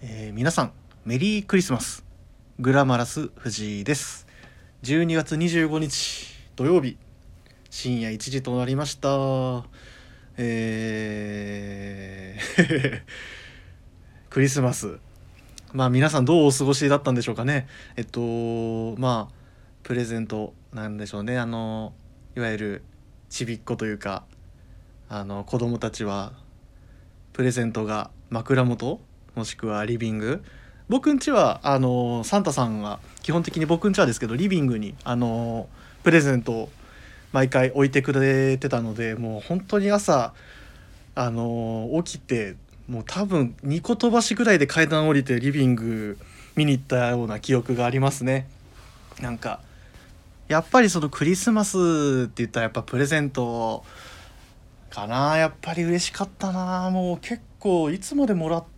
えー皆さんメリークリスマス。グラマラス藤井です。12月25日土曜日。深夜1時となりました。えー クリスマス。まあ皆さんどうお過ごしだったんでしょうかね。えっとまあプレゼントなんでしょうね。あのいわゆるちびっ子というかあの子供たちはプレゼントが枕元もしくはリビング。僕んちはあのサンタさんが基本的に僕んちはですけどリビングにあのプレゼントを毎回置いてくれてたのでもう本当に朝あの起きてもう多分2個飛ばしぐらいで階段降りてリビング見に行ったような記憶がありますね。なんかやっぱりそのクリスマスって言ったらやっぱプレゼントかな。やっぱり嬉しかったな。もう結構いつまでもらって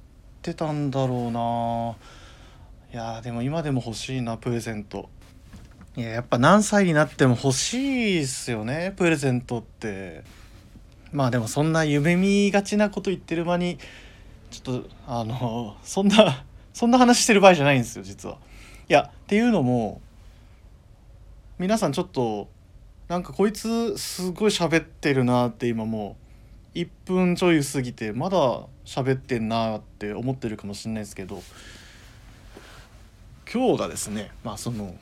たんだろうな。いやでも今でも欲しいなプレゼント。いややっぱ何歳になっても欲しいっすよねプレゼントって。まあでもそんな夢見がちなこと言ってる間にちょっとあのそんなそんな話してる場合じゃないんですよ実は。いやっていうのも皆さんちょっとなんかこいつすごい喋ってるなって今もう1分ちょい過ぎてまだ喋ってんなって思ってるかもしれないですけど。今日がですねまあその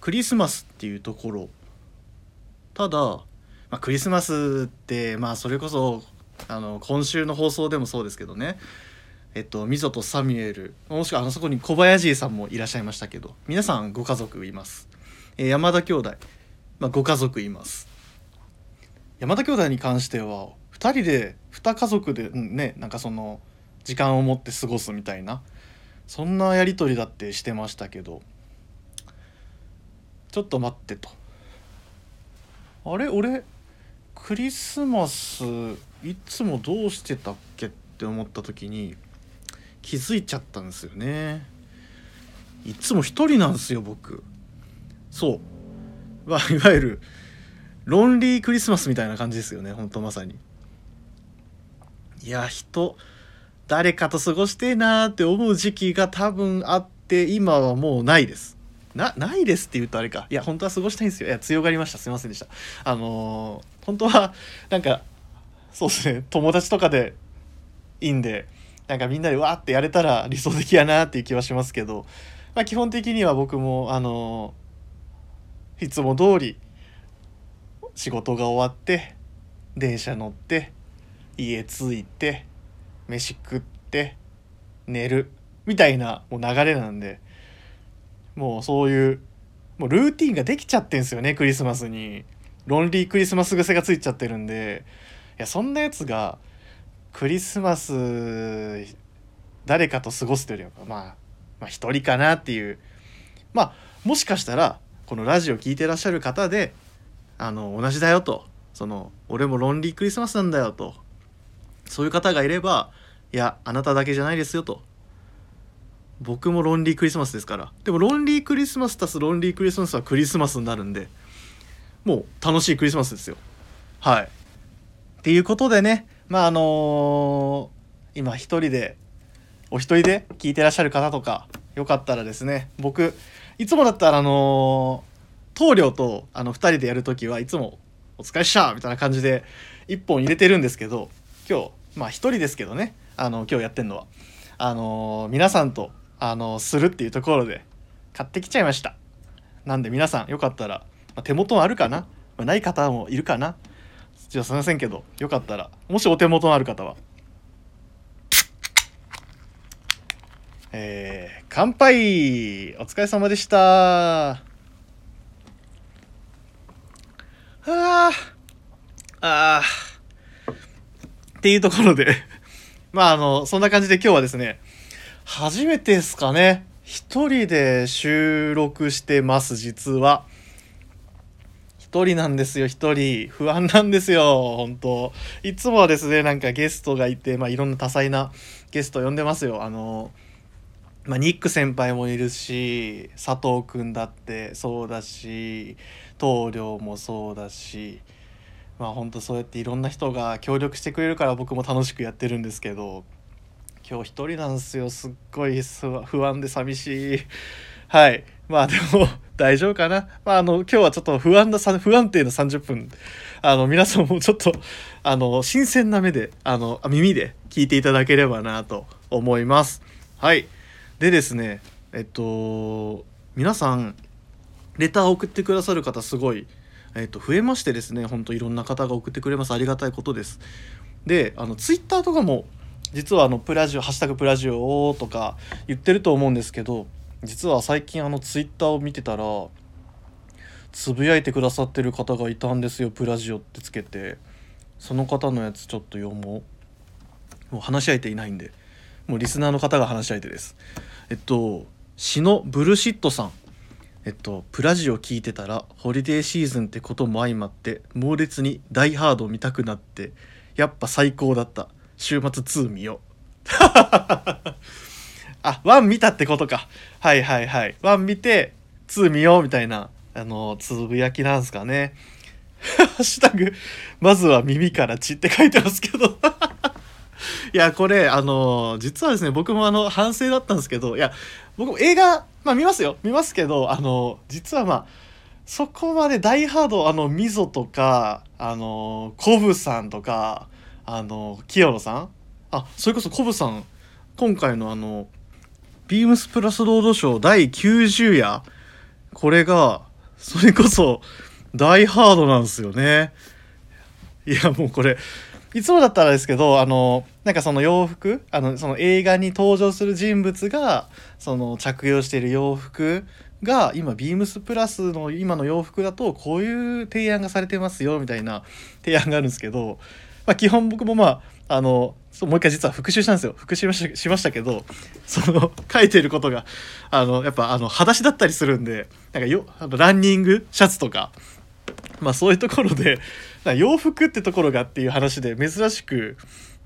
クリスマスっていうところ。ただ、まあ、クリスマスってまあそれこそあの今週の放送でもそうですけどね。えっとミゾとサミュエルもしくはあのそこに小林さんもいらっしゃいましたけど。皆さんご家族います、えー山田兄弟、まあ、ご家族います。山田兄弟に関しては2人で2家族でうんねなんかその時間を持って過ごすみたいなそんなやり取りだってしてましたけどちょっと待ってと。あれ？俺クリスマスいつもどうしてたっけって思った時に気づいちゃったんですよね。いつも一人なんですよ僕。そう。まあいわゆるロンリークリスマスみたいな感じですよねほんとまさに。いや人誰かと過ごしてえなーって思う時期が多分あって今はもうないです。なないですって言うとあれか。いや本当は過ごしたいんですよ。いや強がりました。すいませんでした。あのー本当はなんかそうですね。友達とかでいいんでなんかみんなでわーってやれたら理想的やなっていう気はしますけど、まあ、基本的には僕もあのーいつも通り仕事が終わって電車乗って家着いて飯食って寝るみたいなもう流れなんでもうそういうもうルーティンができちゃってんすよねクリスマスに。ロンリークリスマス癖がついちゃってるんで。いやそんなやつがクリスマス誰かと過ごすというよ。りはまあまあ一人かなっていう。まあもしかしたらこのラジオ聞いてらっしゃる方であの同じだよと。その俺もロンリークリスマスなんだよと。そういう方がいればいやあなただけじゃないですよと。僕もロンリークリスマスですから。でもロンリークリスマス足すロンリークリスマスはクリスマスになるんでもう楽しいクリスマスですよ。はい。っていうことでねまああの今一人でお一人で聞いてらっしゃる方とかよかったらですね僕いつもだったらあの棟梁とあの2人でやる時はいつも「お疲れっした!」みたいな感じで1本入れてるんですけど今日まあ1人ですけどね。あの今日やってんのは。あの皆さんとあのするっていうところで買ってきちゃいました。なんで皆さんよかったら、まあ手元あるかな、まあない方もいるかな？じゃあすいませんけどよかったらもしお手元ある方は。えー、乾杯！お疲れ様でした。あーあっていうところで。まああのそんな感じで今日はですね初めてですかね。一人で収録してます実は。一人なんですよ一人。不安なんですよ本当。いつもはですねなんかゲストがいてまあいろんな多彩なゲスト呼んでますよ。あのまあ、ニック先輩もいるし佐藤君だってそうだし棟梁もそうだしまあほんとそうやっていろんな人が協力してくれるから僕も楽しくやってるんですけど今日一人なんですよ。すっごい不安で寂しい。はい。まあでも 大丈夫かな？まああの今日はちょっと不安な不安定な30分あの皆さんもちょっとあの新鮮な目であの耳で聞いていただければなと思います。はい。でですねえっと皆さんレターを送ってくださる方すごいえっと増えましてですねほんといろんな方が送ってくれます。ありがたいことです。であのツイッターとかも実はあのプラジオ「ハッシュタグプラジオ」とか言ってると思うんですけど実は最近あのツイッターを見てたらつぶやいてくださってる方がいたんですよ「プラジオ」ってつけて。その方のやつちょっと読もう。もう話し相手いないんで。もうリスナーの方が話し相手です。えっと詩のブルシットさん。えっとプラジオ聞いてたらホリデーシーズンってことも相まって猛烈に「ダイ・ハード」を見たくなってやっぱ最高だった。週末2見よう。あ1見たってことか。はいはいはい。1見て2見ようみたいなあのつぶやきなんすかね。ハッシュタグまずは耳から血って書いてますけど。いやこれあの実はですね僕もあの反省だったんですけどいや僕も映画まあ見ますよ。見ますけどあの実はまあそこまで「ダイ・ハード」あのミゾとかあのコブさんとかあの清野さん？あそれこそコブさん今回のあのビームスプラスロードショー第90夜これがそれこそダイハードなんですよね。いやもうこれいつもだったらですけどあのなんかその洋服あのその映画に登場する人物がその着用している洋服が今ビームスプラスの今の洋服だとこういう提案がされてますよみたいな提案があるんですけどまあ、基本僕もまああのもう一回実は復習したんですよ。復習しましたけどその書いてることがあのやっぱあの裸足だったりするんでなんかよあのランニングシャツとかまあそういうところで 洋服ってところがっていう話で珍しく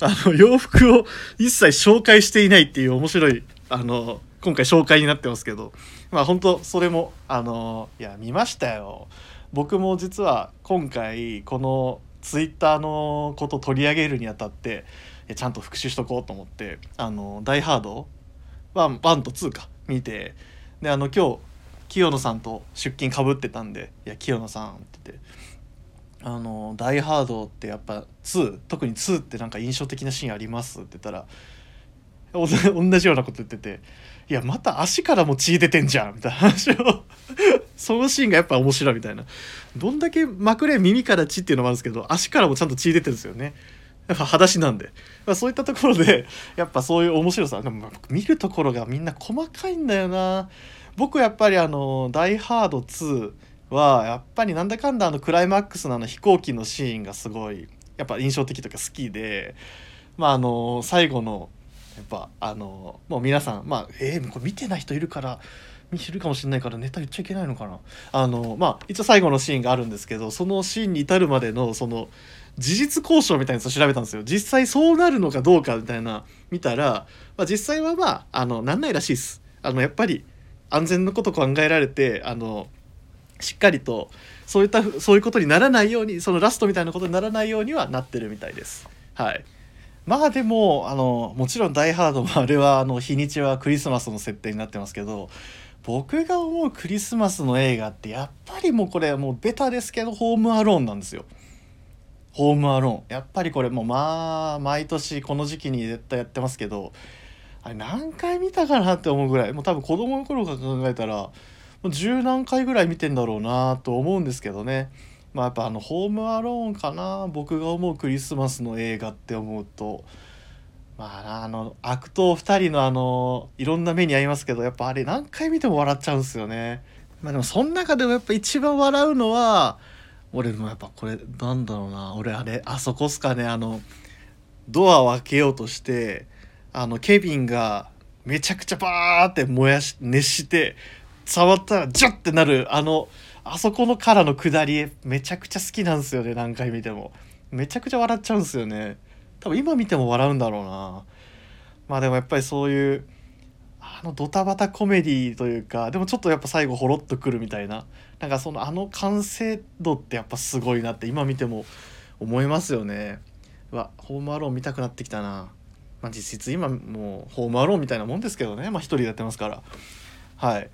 あの洋服を一切紹介していないっていう面白いあの今回紹介になってますけどまあ本当それもあのいや見ましたよ。僕も実は今回このツイッターのこと取り上げるにあたってちゃんと復習しとこうと思って「あのダイ・ハード1」1と2か見てであの今日清野さんと出勤かぶってたんで「いや清野さん」って言って「あのダイ・ハードってやっぱ2特に2ってなんか印象的なシーンあります?」って言ったら 同じようなこと言ってて「いやまた足からも血出てんじゃん」みたいな話を。そのシーンがやっぱ面白いみたいな。どんだけまくれ耳から血っていうのもあるんですけど足からもちゃんと血出てるんですよね。やっぱ裸足なんで、まあ、そういったところでやっぱそういう面白さ。見るところがみんな細かいんだよな。僕やっぱりあの「ダイ・ハード2」はやっぱりなんだかんだあのクライマックスのあの飛行機のシーンがすごいやっぱ印象的とか好きでまああの最後のやっぱあのもう皆さんまあえー、これ見てない人いるから見てるかもしれないからネタ言っちゃいけないのかな。あのまあ一応最後のシーンがあるんですけどそのシーンに至るまでのその事実交渉みたいなやつを調べたんですよ。実際そうなるのかどうかみたいな見たら、まあ、実際はまああのなんないらしいです。あのやっぱり安全のこと考えられてあのしっかりとそういったそういうことにならないようにそのラストみたいなことにならないようにはなってるみたいです。はい。まあでもあのもちろん「ダイ・ハード」もあれはあの日にちはクリスマスの設定になってますけど僕が思うクリスマスの映画ってやっぱりもうこれもうベタですけどホームアローンなんですよ。ホームアローン。やっぱりこれもうまあ毎年この時期に絶対やってますけどあれ何回見たかなって思うぐらいもう多分子供の頃から考えたらもう十何回ぐらい見てんだろうなと思うんですけどねまあやっぱあのホームアローンかな僕が思うクリスマスの映画って思うとまああの悪党2人のあのいろんな目に遭いますけどやっぱあれ何回見ても笑っちゃうんですよね。まあでもその中でもやっぱ一番笑うのは俺もやっぱこれなんだろうな俺あれあそこっすかねあのドアを開けようとしてあのケビンがめちゃくちゃバーって燃やし熱して触ったらジュッてなるあのあそこのからの下りめちゃくちゃ好きなんですよね何回見ても。めちゃくちゃ笑っちゃうんですよね。多分今見ても笑うんだろうな。まあでもやっぱりそういうあのドタバタコメディというかでもちょっとやっぱ最後ほろっとくるみたいな。なんかそのあの完成度ってやっぱすごいなって今見ても思いますよね。わホームアローン見たくなってきたな。まあ、実質今もうホームアローンみたいなもんですけどね。まあ一人でやってますから。はい。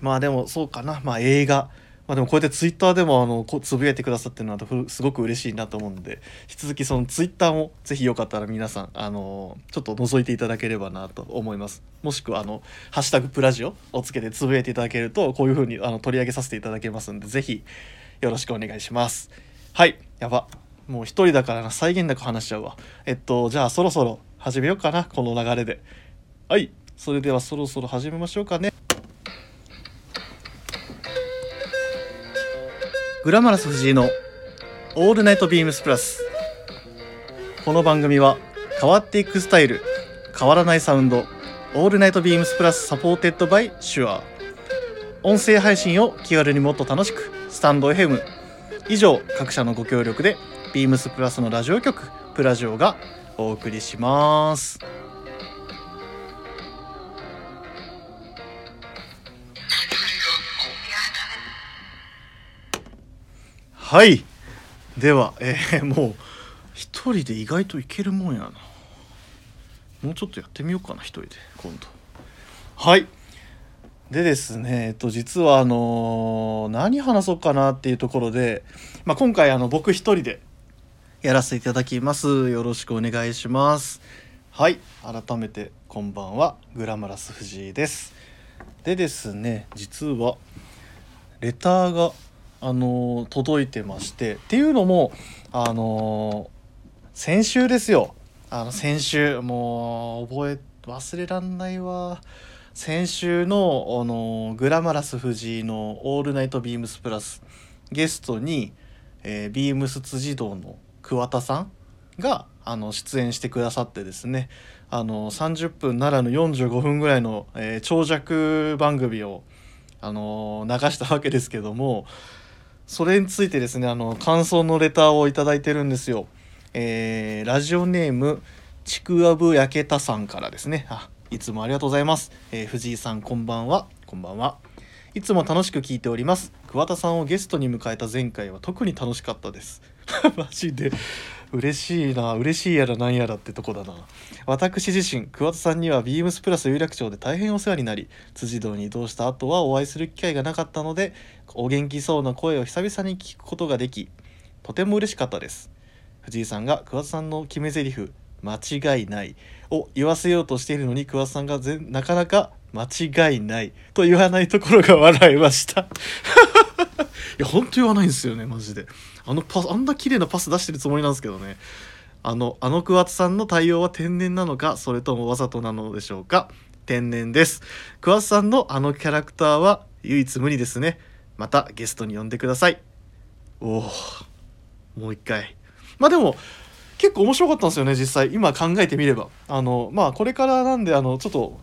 まあでもそうかな。まあ映画。まあでもこうやってツイッターでもあのこつぶやいてくださってるのはすごく嬉しいなと思うので。引き続きそのツイッターもぜひよかったら皆さんあのちょっと覗いていただければなと思います。もしくはあの「ハッシュタグプラジオ」をつけてつぶやいていただけるとこういうふうにあの取り上げさせていただけますんでぜひよろしくお願いします。はい。やば。もう一人だからな。際限なく話しちゃうわ。えっとじゃあそろそろ始めようかなこの流れで。はい。それではそろそろ始めましょうかね。グラマラス藤井の「オールナイトビームスプラス」この番組は変わっていくスタイル変わらないサウンド「オールナイトビームスプラス supported by シュア音声配信を気軽にもっと楽しくスタンド FM 以上各社のご協力でビームスプラスのラジオ局プラジオがお送りします。はい。では、えー、もう一人で意外といけるもんやな。もうちょっとやってみようかな一人で今度。はい。でですねえっと実はあのー、何話そうかなっていうところで、まあ、今回あの僕一人でやらせていただきます。よろしくお願いします。はい。改めてこんばんは。グラマラス藤井です。でですね実はレターがあの届いてましてっていうのもあの先週ですよ。あの先週もう覚え忘れらんないわ。先週のあのグラマラス藤井の「オールナイトビームスプラス」ゲストに、えー、ビームス辻堂の桑田さんがあの出演してくださってですねあの30分ならぬ45分ぐらいの、えー、長尺番組をあの流したわけですけどもそれについてですねあの感想のレターを頂いてるんですよ。えー、ラジオネームちくわぶやけたさんからですね。あいつもありがとうございます、えー、藤井さんこんばんは。こんばんは。いつも楽しく聞いております。桑田さんをゲストに迎えた前回は特に楽しかったです。マジで。嬉しいな。嬉しいやらなんやらってとこだな。私自身桑田さんにはビームスプラス有楽町で大変お世話になり辻堂に移動した後はお会いする機会がなかったのでお元気そうな声を久々に聞くことができとても嬉しかったです。藤井さんが桑田さんの決め台詞間違いない。を言わせようとしているのに桑田さんがぜなかなか間違いないと言わないところが笑いました。いやほんと言わないんですよねマジで。あのパあんな綺麗なパス出してるつもりなんですけどね。あのあの桑田さんの対応は天然なのかそれともわざとなのでしょうか。天然です。桑田さんのあのキャラクターは唯一無二ですね。またゲストに呼んでください。おおもう一回。まあでも結構面白かったんですよね実際。今考えてみれば。あのまあこれからなんであのちょっと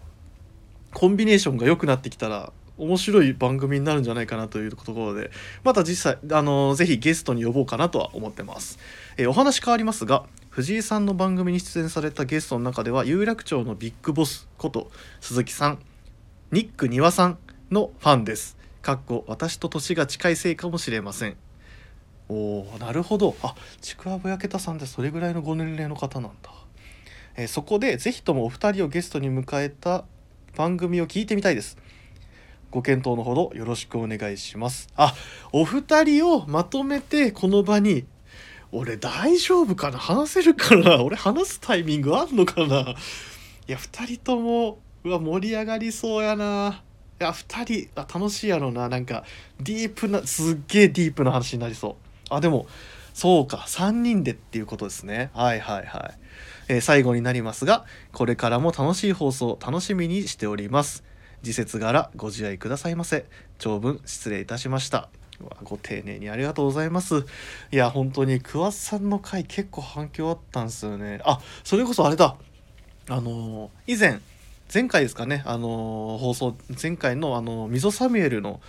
コンビネーションが良くなってきたら面白い番組になるんじゃないかなというところでまた実際あのぜひゲストに呼ぼうかなとは思ってます、えー、お話変わりますが藤井さんの番組に出演されたゲストの中では有楽町のビッグボスこと鈴木さんニック庭さんのファンです。かっこ私と年が近いせいかもしれません。おなるほど。あちくわぶやけたさんってそれぐらいのご年齢の方なんだ、えー、そこで是非ともお二人をゲストに迎えた番組を聞いてみたいです。ご検討のほどよろしくお願いします。あお二人をまとめてこの場に俺大丈夫かな？話せるかな？俺話すタイミングあんのかな？いや2人ともうわ盛り上がりそうやな。いや2人あ楽しいやろな。なんかディープなすっげえディープな話になりそう。あでもそうか。3人でっていうことですね。はいはいはい、えー、最後になりますがこれからも楽しい放送楽しみにしております。時節柄ご自愛くださいませ。長文失礼いたしました。ご丁寧にありがとうございます。いや本当に桑さんの回結構反響あったんですよね。あそれこそあれだ。あのー、以前前回ですかね。あのー、放送前回のあの溝サミュエルの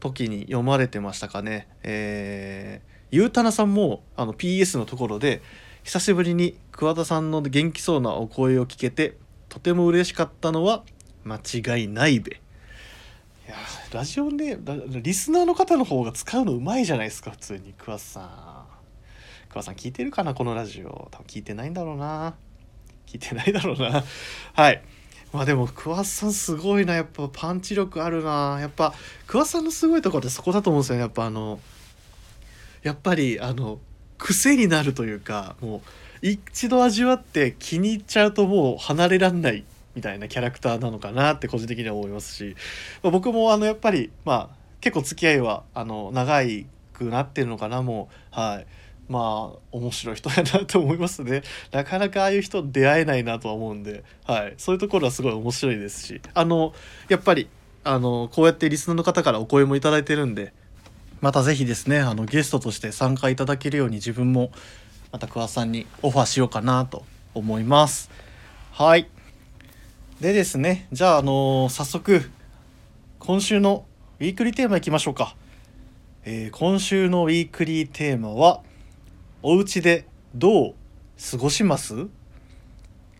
時に読まれてましたかね。えー、ゆうたなさんもあの PS のところで久しぶりに桑田さんの元気そうなお声を聞けてとても嬉しかったのは間違いないべ。いやラジオネーリスナーの方の方が使うのうまいじゃないですか普通に。桑田さん。桑田さん聞いてるかなこのラジオ。多分聞いてないんだろうな。聞いてないだろうな。はい。まあでも桑田さんすごいな。やっぱパンチ力あるな。やっぱ桑田さんのすごいところってそこだと思うんですよね。やっぱあのやっぱりあの癖になるというかもう一度味わって気に入っちゃうともう離れらんないみたいなキャラクターなのかなって個人的には思いますし、まあ、僕もあのやっぱりまあ結構付き合いはあの長くなってるのかなもう。はい。まあ面白い人やなと思いますね。なかなかああいう人出会えないなとは思うんで、はい、そういうところはすごい面白いですし。あのやっぱりあのこうやってリスナーの方からお声も頂いてるんでまた是非ですねあのゲストとして参加いただけるように自分もまた桑さんにオファーしようかなと思います。はい。でですねじゃああの早速今週のウィークリーテーマいきましょうか、えー、今週のウィークリーテーマはお家でどう過ごします？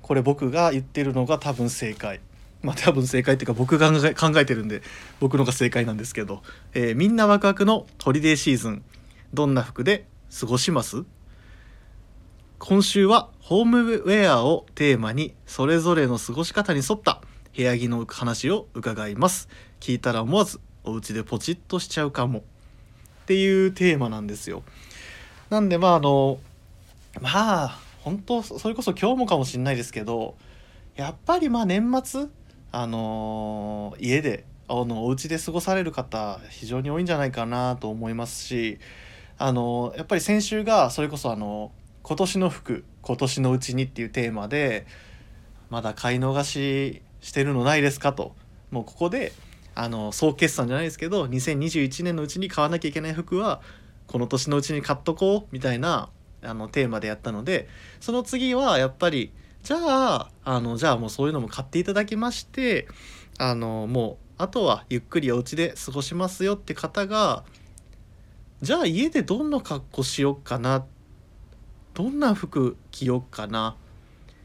これ僕が言ってるのが多分正解。まあ多分正解っていうか僕が考えてるんで僕のが正解なんですけど、えー、みんなワクワクのホリデーシーズンどんな服で過ごします？今週はホームウェアをテーマにそれぞれの過ごし方に沿った部屋着の話を伺います。聞いたら思わずお家でポチッとしちゃうかも。っていうテーマなんですよ。なんでまああのまあ本当それこそ今日もかもしれないですけどやっぱりまあ年末あの、家であのお家で過ごされる方非常に多いんじゃないかなと思いますしあの、やっぱり先週がそれこそあの今年の服今年のうちにっていうテーマでまだ買い逃ししてるのないですかと。もうここであの総決算じゃないですけど2021年のうちに買わなきゃいけない服はこの年のうちに買っとこうみたいなあのテーマでやったのでその次はやっぱりじゃああのじゃあもうそういうのも買っていただきましてあのもうあとはゆっくりお家で過ごしますよって方がじゃあ家でどんな格好しよっかなどんな服着よっかな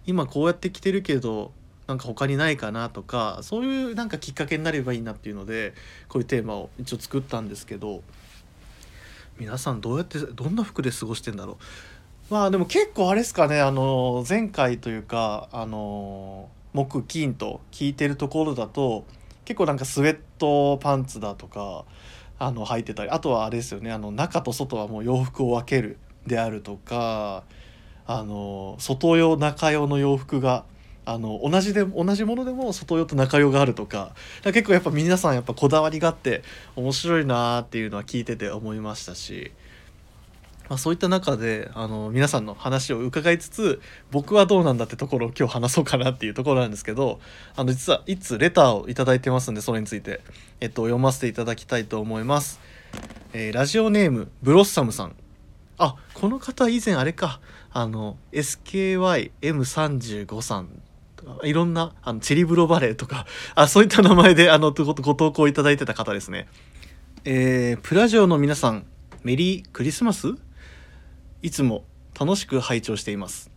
今こうやって着てるけどなんか他にないかなとかそういうなんかきっかけになればいいなっていうのでこういうテーマを一応作ったんですけど皆さんどうやってどんな服で過ごしてんだろう。まあでも結構あれですかねあの前回というかあの木金と聞いてるところだと結構なんかスウェットパンツだとかあの履いてたりあとはあれですよねあの中と外はもう洋服を分けるであるとかあの外用中用の洋服があの同じで同じものでも外用と中用があるとか結構やっぱ皆さんやっぱこだわりがあって面白いなっていうのは聞いてて思いましたし、まあ、そういった中であの皆さんの話を伺いつつ僕はどうなんだってところを今日話そうかなっていうところなんですけどあの実はいつレターを頂いてますんでそれについて、えっと、読ませていただきたいと思います。えー、ラジオネームブロッサムさんあこの方以前あれかあの SKYM35 さんいろんなあのチリブロバレーとかあそういった名前であのご投稿いただいてた方ですね。えー、プラジオの皆さんメリークリスマス？いつも楽しく拝聴しています。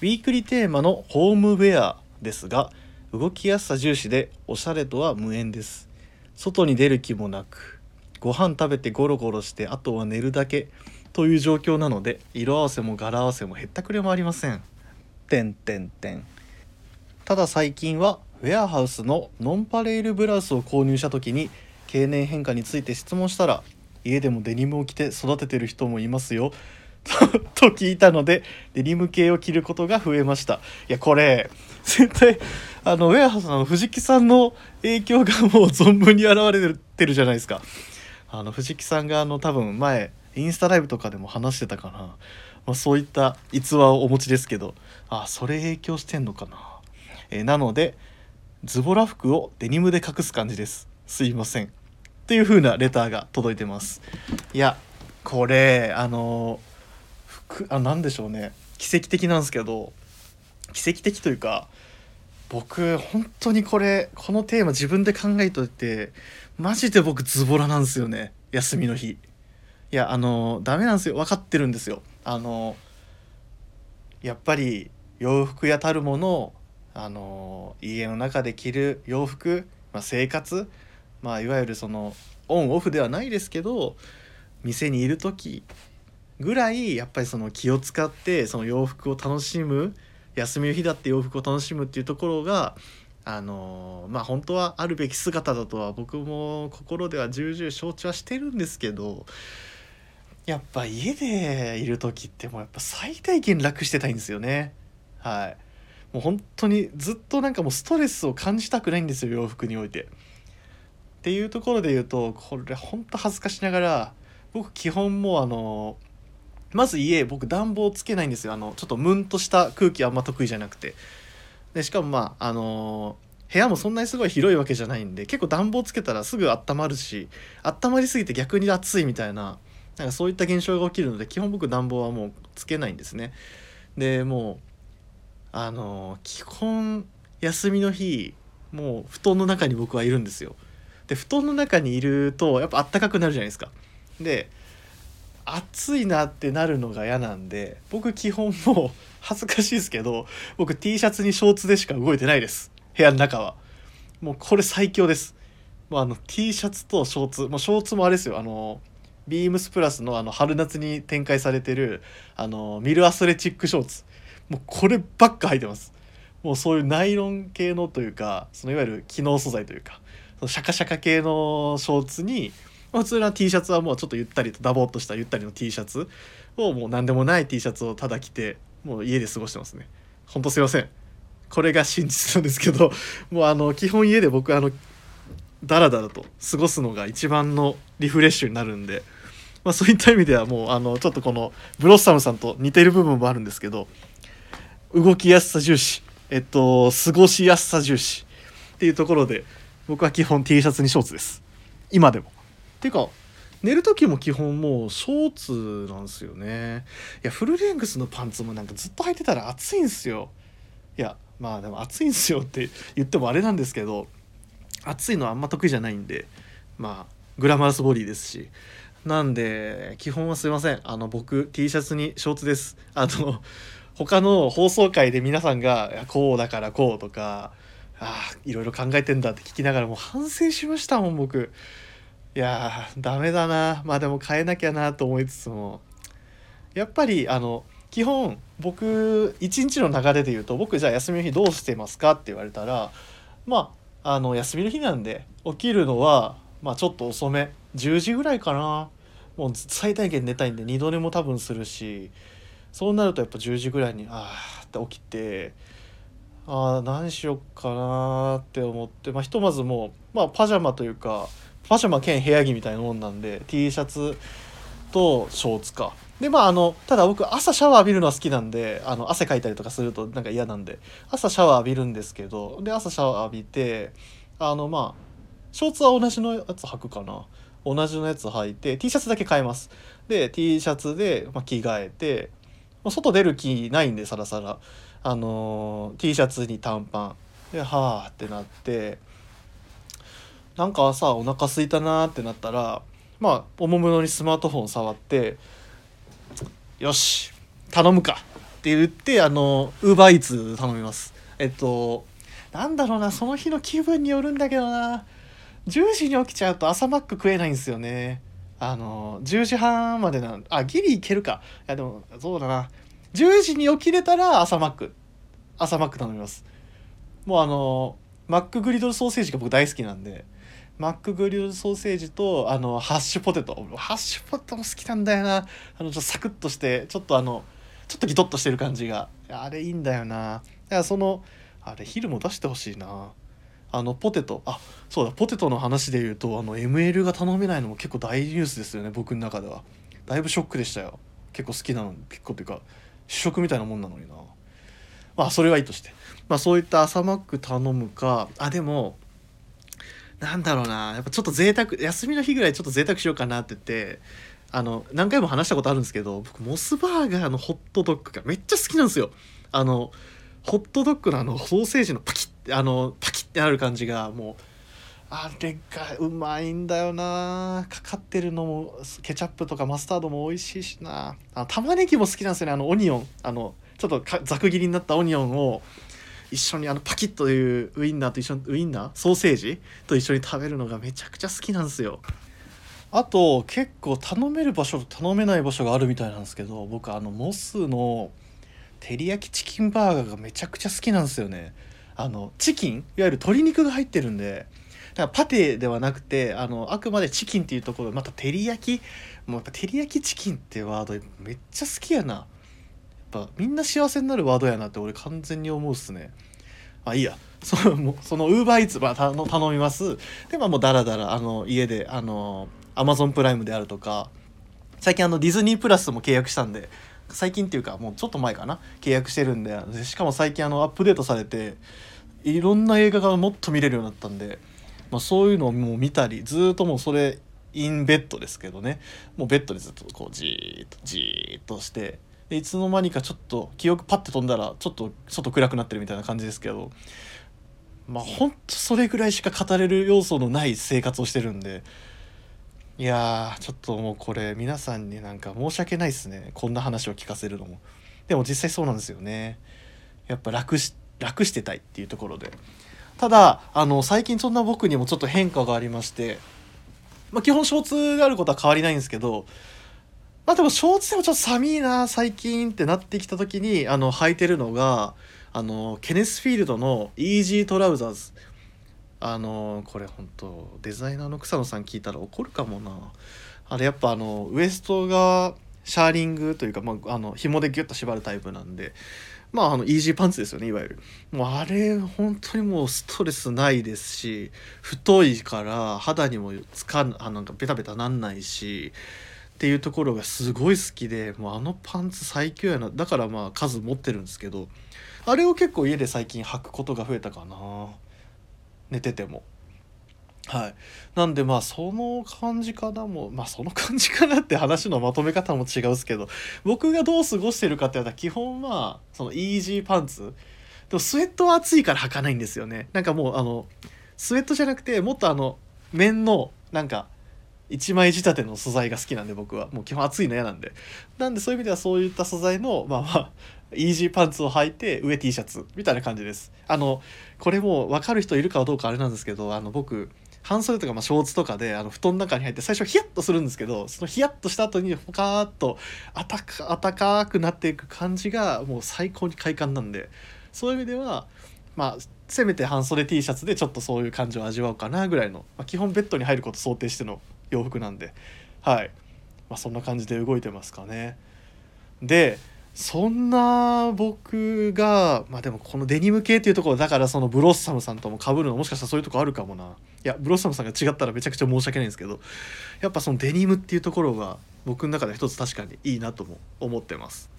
ウィークリーテーマのホームウェアですが動きやすさ重視でおしゃれとは無縁です。外に出る気もなくご飯食べてゴロゴロしてあとは寝るだけという状況なので色合わせも柄合わせもへったくれもありません。てんてんてんただ最近はウェアハウスのノンパレールブラウスを購入した時に経年変化について質問したら家でもデニムを着て育ててる人もいますよ。と聞いたのでデニム系を着ることが増えました。いやこれ絶対あのウェアハウスの藤木さんの影響がもう存分に表れてるじゃないですか。あの藤木さんがあの多分前インスタライブとかでも話してたかな、まあ、そういった逸話をお持ちですけど。あそれ影響してんのかな。えなのでズボラ服をデニムで隠す感じです。すいません。っていう風なレターが届いてます。いやこれあの服あ何でしょうね。奇跡的なんですけど奇跡的というか僕本当にこれこのテーマ自分で考えといてマジで僕ズボラなんですよね。休みの日。いやあのダメなんですよ。分かってるんですよ。あのやっぱり洋服やたるものあの家の中で着る洋服、まあ、生活、まあ、いわゆるそのオンオフではないですけど店にいる時ぐらいやっぱりその気を使ってその洋服を楽しむ休みの日だって洋服を楽しむっていうところがあのまあ本当はあるべき姿だとは僕も心では重々承知はしてるんですけどやっぱ家でいる時ってもうやっぱ最大限楽してたいんですよね。はい。もう本当にずっとなんかもうストレスを感じたくないんですよ洋服において。っていうところで言うとこれ本当恥ずかしながら僕基本もうあのまず家僕暖房つけないんですよ。あのちょっとムンとした空気あんま得意じゃなくて。でしかもまああの部屋もそんなにすごい広いわけじゃないんで結構暖房つけたらすぐ温まるし温まりすぎて逆に暑いみたいななんかそういった現象が起きるので基本僕暖房はもうつけないんですね。でもうあの基本休みの日もう布団の中に僕はいるんですよ。で布団の中にいるとやっぱあったかくなるじゃないですか。で暑いなってなるのが嫌なんで僕基本もう恥ずかしいですけど僕 T シャツにショーツでしか動いてないです。部屋の中は。もうこれ最強です。もうあの T シャツとショーツ。もうショーツもあれですよ。あのビームスプラスのあの春夏に展開されてるあのミルアスレチックショーツ。もうこればっか履いてます。もうそういうナイロン系のというかそのいわゆる機能素材というかそのシャカシャカ系のショーツに普通の T シャツはもうちょっとゆったりとダボっとしたゆったりの T シャツをもう何でもない T シャツをただ着てもう家で過ごしてますね。ほんとすいません。これが真実なんですけどもうあの基本家で僕あのダラダラと過ごすのが一番のリフレッシュになるんで、まあ、そういった意味ではもうあのちょっとこのブロッサムさんと似てる部分もあるんですけど動きやすさ重視。えっと過ごしやすさ重視。っていうところで僕は基本 T シャツにショーツです。今でも。っていうか寝る時も基本もうショーツなんですよね。いやフルレングスのパンツもなんかずっと履いてたら暑いんですよ。いやまあでも暑いんですよって言ってもあれなんですけど暑いのはあんま得意じゃないんでまあグラマラスボディですし。なんで基本はすいません。あの僕 T シャツにショーツです。あの他の放送回で皆さんが「こうだからこう」とか「ああいろいろ考えてんだ」って聞きながらもう反省しましたもん僕。いやーダメだな。まあでも変えなきゃなと思いつつも。やっぱりあの基本僕一日の流れで言うと僕じゃあ休みの日どうしてますかって言われたらまああの休みの日なんで起きるのはまあちょっと遅め。10時ぐらいかな。もう最大限寝たいんで二度寝も多分するしそうなるとやっぱ10時ぐらいにあーって起きてあー何しよっかなって思ってまあひとまずもうまあパジャマというかパジャマ兼部屋着みたいなもんなんで T シャツとショーツか。でまああのただ僕朝シャワー浴びるのは好きなんであの汗かいたりとかするとなんか嫌なんで朝シャワー浴びるんですけどで朝シャワー浴びてあのまあショーツは同じのやつ履くかな。同じのやつ履いて T シャツだけ買います。で T シャツで、まあ、着替えて、まあ、外出る気ないんでさらさら。あの T シャツに短パン。ではあってなって。なんか朝お腹空いたなーってなったらまあおもむろにスマートフォン触ってよし頼むか。って言ってあのウーバーイーツ頼みます。えっとなんだろうなその日の気分によるんだけどな。10時に起きちゃうと朝マック食えないんですよね。あの10時半までなんあギリいけるか。いやでもそうだな。10時に起きれたら朝マック。朝マック頼みます。もうあのマックグリドルソーセージが僕大好きなんでマックグリルソーセージとあのハッシュポテト。ハッシュポテトも好きなんだよな。あのちょっとサクッとしてちょっとあのちょっとギトッとしてる感じが。あれいいんだよな。だからそのあれ昼も出してほしいな。あのポテト。あそうだ。ポテトの話で言うとあの ML が頼めないのも結構大ニュースですよね僕の中では。だいぶショックでしたよ。結構好きなの結構っていうか主食みたいなもんなのにな。まあそれはいいとして。まあそういった朝マック頼むか。あでもなんだろうな。やっぱちょっと贅沢休みの日ぐらいちょっと贅沢しようかなって言ってあの何回も話したことあるんですけど僕モスバーガーのホットドッグがめっちゃ好きなんですよ。あのホットドッグのあのソーセージのパキッあのパキッてなる感じがもうあれがうまいんだよな。かかってるのもケチャップとかマスタードも美味しいしな。あ玉ねぎも好きなんですよね。あのオニオン。あのちょっとざく切りになったオニオンを一緒にあのパキッというウインナーと一緒にウインナーソーセージと一緒に食べるのがめちゃくちゃ好きなんですよ。あと結構頼める場所と頼めない場所があるみたいなんですけど僕あのモスの照り焼きチキンバーガーがめちゃくちゃ好きなんですよね。あのチキンいわゆる鶏肉が入ってるんでだからパテではなくてあのあくまでチキンっていうところまた照り焼きもうやっぱ照り焼きチキンってワードめっちゃ好きやな。やっぱみんな幸せになるワードやなって俺完全に思うっすね。あいいや。そのウーバーイーツまあ頼頼みます。でまあもうダラダラあの家であのアマゾンプライムであるとか最近あのディズニープラスも契約したんで最近っていうかもうちょっと前かな？契約してるんでしかも最近あのアップデートされていろんな映画がもっと見れるようになったんで、まあ、そういうのをもう見たりずっともうそれインベッドですけどね。もうベッドでずっとこうじーっとじーっとしてでいつの間にかちょっと記憶パッて飛んだらちょっと外暗くなってるみたいな感じですけどまあほんとそれぐらいしか語れる要素のない生活をしてるんでいやーちょっともうこれ皆さんになんか申し訳ないですね。こんな話を聞かせるのも。でも実際そうなんですよね。やっぱ楽し楽してたいっていうところで。ただあの最近そんな僕にもちょっと変化がありまして。まあ基本ショーツがあることは変わりないんですけど。まあでもショーツでもちょっと寒いな最近ってなってきた時にあの履いてるのがあのケネスフィールドのイージートラウザーズ。あのこれ本当デザイナーの草野さん聞いたら怒るかもな。あれやっぱあのウエストがシャーリングというか、まあ、あの紐でギュッと縛るタイプなんで。まああのイージーパンツですよねいわゆる。もうあれ本当にもうストレスないですし太いから肌にもつかんあなんかベタベタなんないしっていうところがすごい好きでもうあのパンツ最強やな。だからまあ数持ってるんですけどあれを結構家で最近履くことが増えたかな。寝てても。はい。なんでまあその感じかなもまあその感じかなって話のまとめ方も違うっすけど僕がどう過ごしてるかって言ったら基本はそのイージーパンツ。でもスウェットは暑いから履かないんですよね。なんかもうあのスウェットじゃなくてもっとあの綿のなんか一枚仕立ての素材が好きなんで僕は。もう基本暑いの嫌なんで。なんでそういう意味ではそういった素材のまあまあイージーパンツを履いて上 T シャツみたいな感じですあのこれもう分かる人いるかどうかあれなんですけどあの僕半袖とかまあショーツとかであの布団の中に入って最初ヒヤッとするんですけどそのヒヤッとした後にポカーッとあたか暖かくなっていく感じがもう最高に快感なんでそういう意味ではまあせめて半袖 T シャツでちょっとそういう感じを味わおうかなぐらいの、まあ、基本ベッドに入ることを想定しての洋服なんではい、まあ、そんな感じで動いてますかね。でそんな僕がまあでもこのデニム系っていうところだからそのブロッサムさんとも被るのもしかしたらそういうとこあるかもな。いやブロッサムさんが違ったらめちゃくちゃ申し訳ないんですけどやっぱそのデニムっていうところが僕の中で一つ確かにいいなとも思ってます。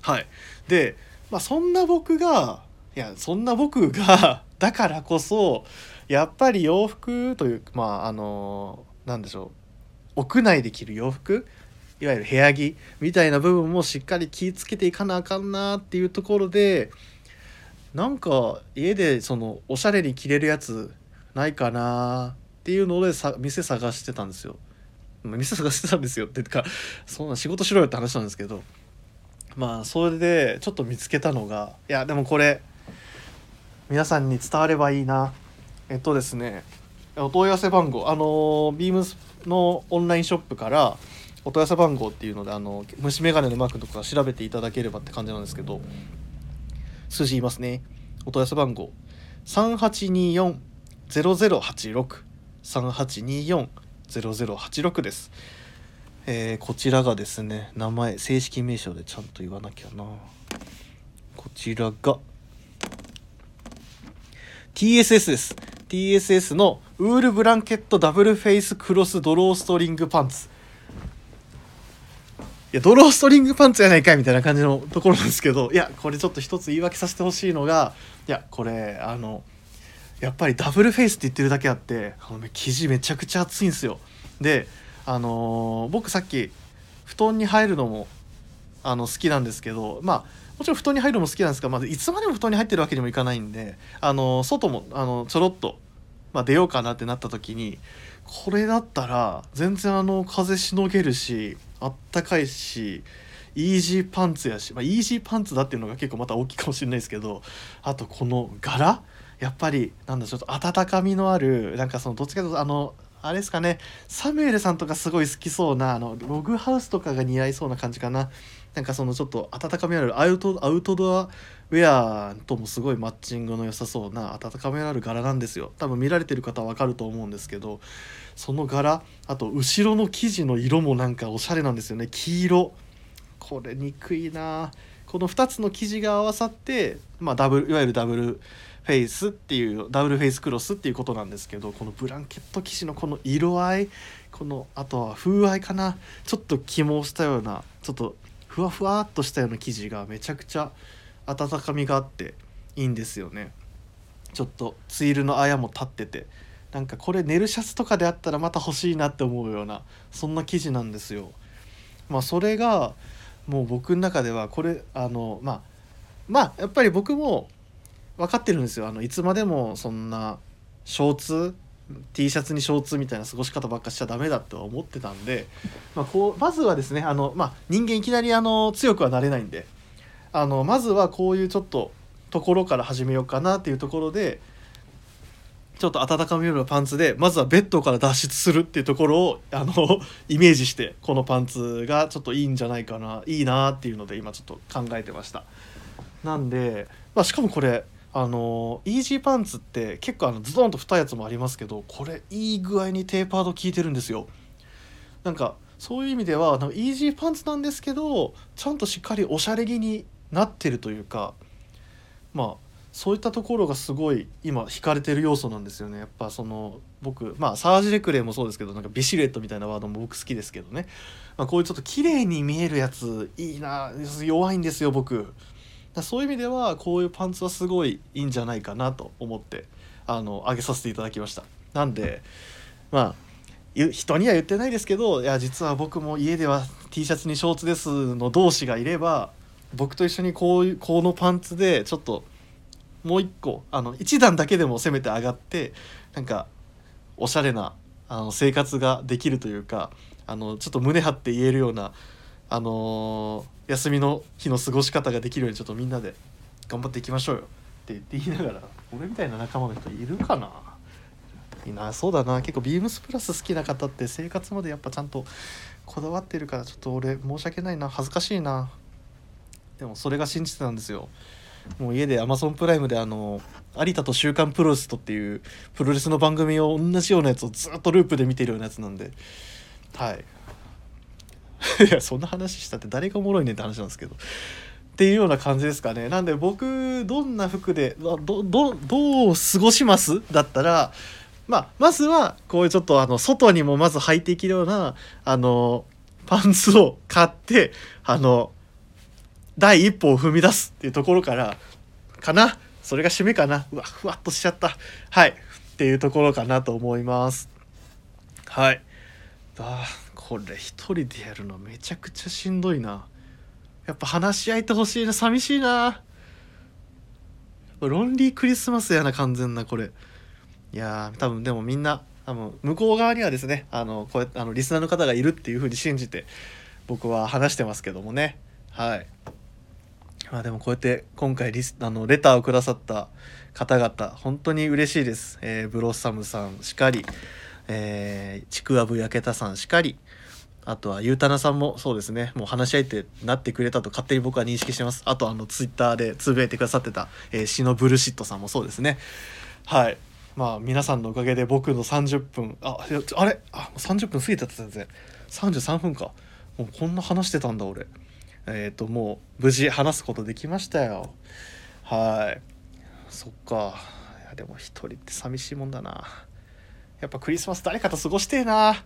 はい。でまあそんな僕がいやそんな僕が だからこそやっぱり洋服というまああのなんでしょう。屋内で着る洋服いわゆる部屋着みたいな部分もしっかり気ぃつけていかなあかんなっていうところでなんか家でそのおしゃれに着れるやつないかなっていうのでさ店探してたんですよ。店探してたんですよっていうかそんな仕事しろよって話なんですけどまあそれでちょっと見つけたのがいやでもこれ皆さんに伝わればいいなえっとですねお問い合わせ番号あのビームスのオンラインショップからお問い合わせ番号っていうのであの虫眼鏡のマークとか調べていただければって感じなんですけど数字言いますね。お問い合わせ番号3824-0086 3824-0086です。えー、こちらがですね名前正式名称でちゃんと言わなきゃな。こちらが TSS です。TSS のウールブランケットダブルフェイスクロスドローストリングパンツ。やドローストリングパンツやないかいみたいな感じのところなんですけどいやこれちょっと一つ言い訳させてほしいのがいやこれあのやっぱりダブルフェイスって言ってるだけあってあの、ね、生地めちゃくちゃ厚いんですよ。であのー僕さっき布団に入るのもあの好きなんですけどまあもちろん布団に入るのも好きなんですが、まあ、いつまでも布団に入ってるわけにもいかないんであの外もあのちょろっと、まあ、出ようかなってなった時にこれだったら全然あの風しのげるしあったかいしイージーパンツやし、まあ、イージーパンツだっていうのが結構また大きいかもしれないですけどあとこの柄やっぱりなんだちょっと温かみのあるなんかそのどっちかというとあのあれですかねサムエルさんとかすごい好きそうなあのログハウスとかが似合いそうな感じかな。なんかそのちょっと温かみのあるアウトアウトドアウェアともすごいマッチングの良さそうな温かみのある柄なんですよ。多分見られてる方は分かると思うんですけどその柄あと後ろの生地の色もなんかおしゃれなんですよね。黄色。これ憎いなこの2つの生地が合わさって、まあ、ダブルいわゆるダブルフェイスっていうダブルフェイスクロスっていうことなんですけどこのブランケット生地のこの色合いこのあとは風合いかな。ちょっと肝をしたようなちょっとふわふわっとしたような生地がめちゃくちゃ温かみがあっていいんですよね。ちょっとツイルのあやも立ってて。なんかこれネルシャツとかであったらまた欲しいなって思うようなそんな生地なんですよ。まあそれがもう僕の中ではこれあのまあまあやっぱり僕も分かってるんですよ。あのいつまでもそんなショーツ T シャツにショーツみたいな過ごし方ばっかしちゃダメだとは思ってたんで、まあ、こうまずはですねあの、まあ、人間いきなりあの強くはなれないんであのまずはこういうちょっとところから始めようかなっていうところでちょっと温かみのパンツでまずはベッドから脱出するっていうところをあの イメージしてこのパンツがちょっといいんじゃないかないいなっていうので今ちょっと考えてました。なんで、まあ、しかもこれあのイージーパンツって結構あのズドンと太いやつもありますけどこれいい具合にテーパード効いてるんですよ。なんかそういう意味ではあのイージーパンツなんですけどちゃんとしっかりおしゃれ着になってるというかまあそういったところがすごい今惹かれてる要素なんですよね。やっぱその僕まあサージレクレーもそうですけどなんかビシレットみたいなワードも僕好きですけどね、まあ、こういうちょっと綺麗に見えるやついいな弱いんですよ僕。そういう意味ではこういうパンツはすごいいいんじゃないかなと思ってあの上げさせていただきました。なんでまあ人には言ってないですけどいや実は僕も家では T シャツにショーツですの同士がいれば僕と一緒にこういうこのパンツでちょっともう一個あの一段だけでもせめて上がってなんかおしゃれなあの生活ができるというかあのちょっと胸張って言えるような、あのー休みの日の過ごし方ができるようにちょっとみんなで頑張っていきましょうよって言って言いながら俺みたいな仲間の人いるかな？いいなそうだな。結構ビームスプラス好きな方って生活までやっぱちゃんとこだわってるからちょっと俺申し訳ないな。恥ずかしいな。でもそれが信じてたんですよ。もう家で Amazon プライムであの有田と「週刊プロレスト」っていうプロレスの番組を同じようなやつをずっとループで見てるようなやつなんで。はい。いやそんな話したって誰がおもろいねんって話なんですけど。っていうような感じですかね。なんで僕どんな服でどどどどう過ごします？だったらまあまずはこういうちょっとあの外にもまず履いていけるようなあのパンツを買ってあの第一歩を踏み出すっていうところからかな？それが締めかな？うわふわっとしちゃった。はい。っていうところかなと思います。はい。あこれ一人でやるのめちゃくちゃしんどいな。やっぱ話し合いてほしいな。寂しいな。ロンリークリスマスやな完全なこれ。いやー多分でもみんな多分向こう側にはですねあのこうやってあのリスナーの方がいるっていう風に信じて僕は話してますけどもね。はい。まあでもこうやって今回リスあのレターをくださった方々本当に嬉しいです、えーブロッサムさんしかり、えちくわぶやけたさんしかりあとはゆうたなさんもそうですね。もう話し合いってなってくれたと勝手に僕は認識してます。あとあのツイッターでつぶやいてくださってた、えー、シノブルシットさんもそうですね。はい。まあ皆さんのおかげで僕の30分ああれ？あもう30分過ぎてた全然33分か。もうこんな話してたんだ俺。えっ、ともう無事話すことできましたよ。はい。そっか。いやでも一人って寂しいもんだな。やっぱクリスマス誰かと過ごしてえな。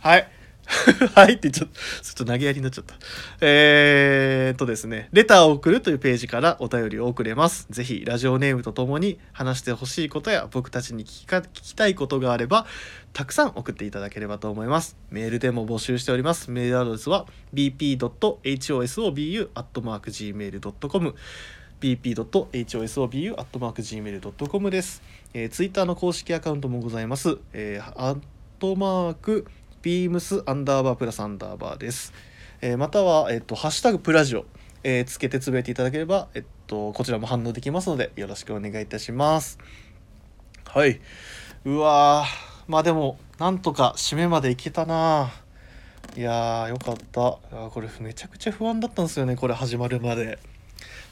はい。はいってちょっとちょっと投げやりになっちゃった。えー、っとですね。レターを送るというページからお便りを送れます。ぜひラジオネームとともに話してほしいことや僕たちに聞きか聞きたいことがあればたくさん送っていただければと思います。メールでも募集しております。メールアドレスは bp.hosobu.gmail.com bp.hosobu.gmail.com です、えー、ツイッターの公式アカウントもございます、えー、アットマークビームスアンダーバープラスアンダーバーです、えーまたは、えっとハッシュタグプラジオ、えーつけてつぶやいていただければ、えっと、こちらも反応できますのでよろしくお願いいたします。はい。うわー。まあでもなんとか締めまでいけたな。いやーよかった。これめちゃくちゃ不安だったんですよねこれ始まるまで。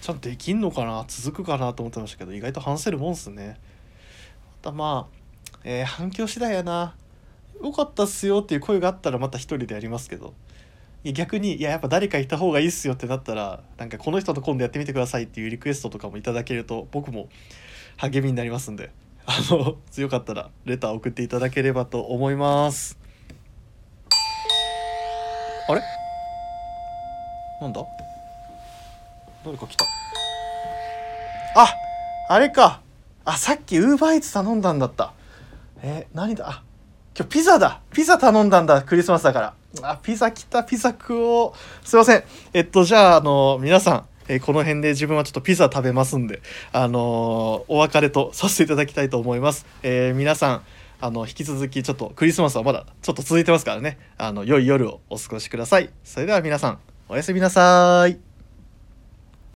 ちゃんとできんのかな？続くかなと思ってましたけど意外と話せるもんっすね。またまあ、えー反響次第やな。よかったっすよっていう声があったらまた一人でやりますけど。逆にいややっぱ誰かいた方がいいっすよってなったらなんかこの人と今度やってみてくださいっていうリクエストとかもいただけると僕も励みになりますんで。あの強かったらレター送っていただければと思います。あれ？なんだ？誰か来た。ああれか。あさっきウーバーイーツ頼んだんだった。えー何だ？あ今日ピザだ。ピザ頼んだんだ。クリスマスだから。あピザ来た。ピザ食おう。すいません。えっとじゃああの皆さんえこの辺で自分はちょっとピザ食べますんであのお別れとさせていただきたいと思います、えー皆さんあの引き続きちょっとクリスマスはまだちょっと続いてますからね。あの良い夜をお過ごしください。それでは皆さんおやすみなさい。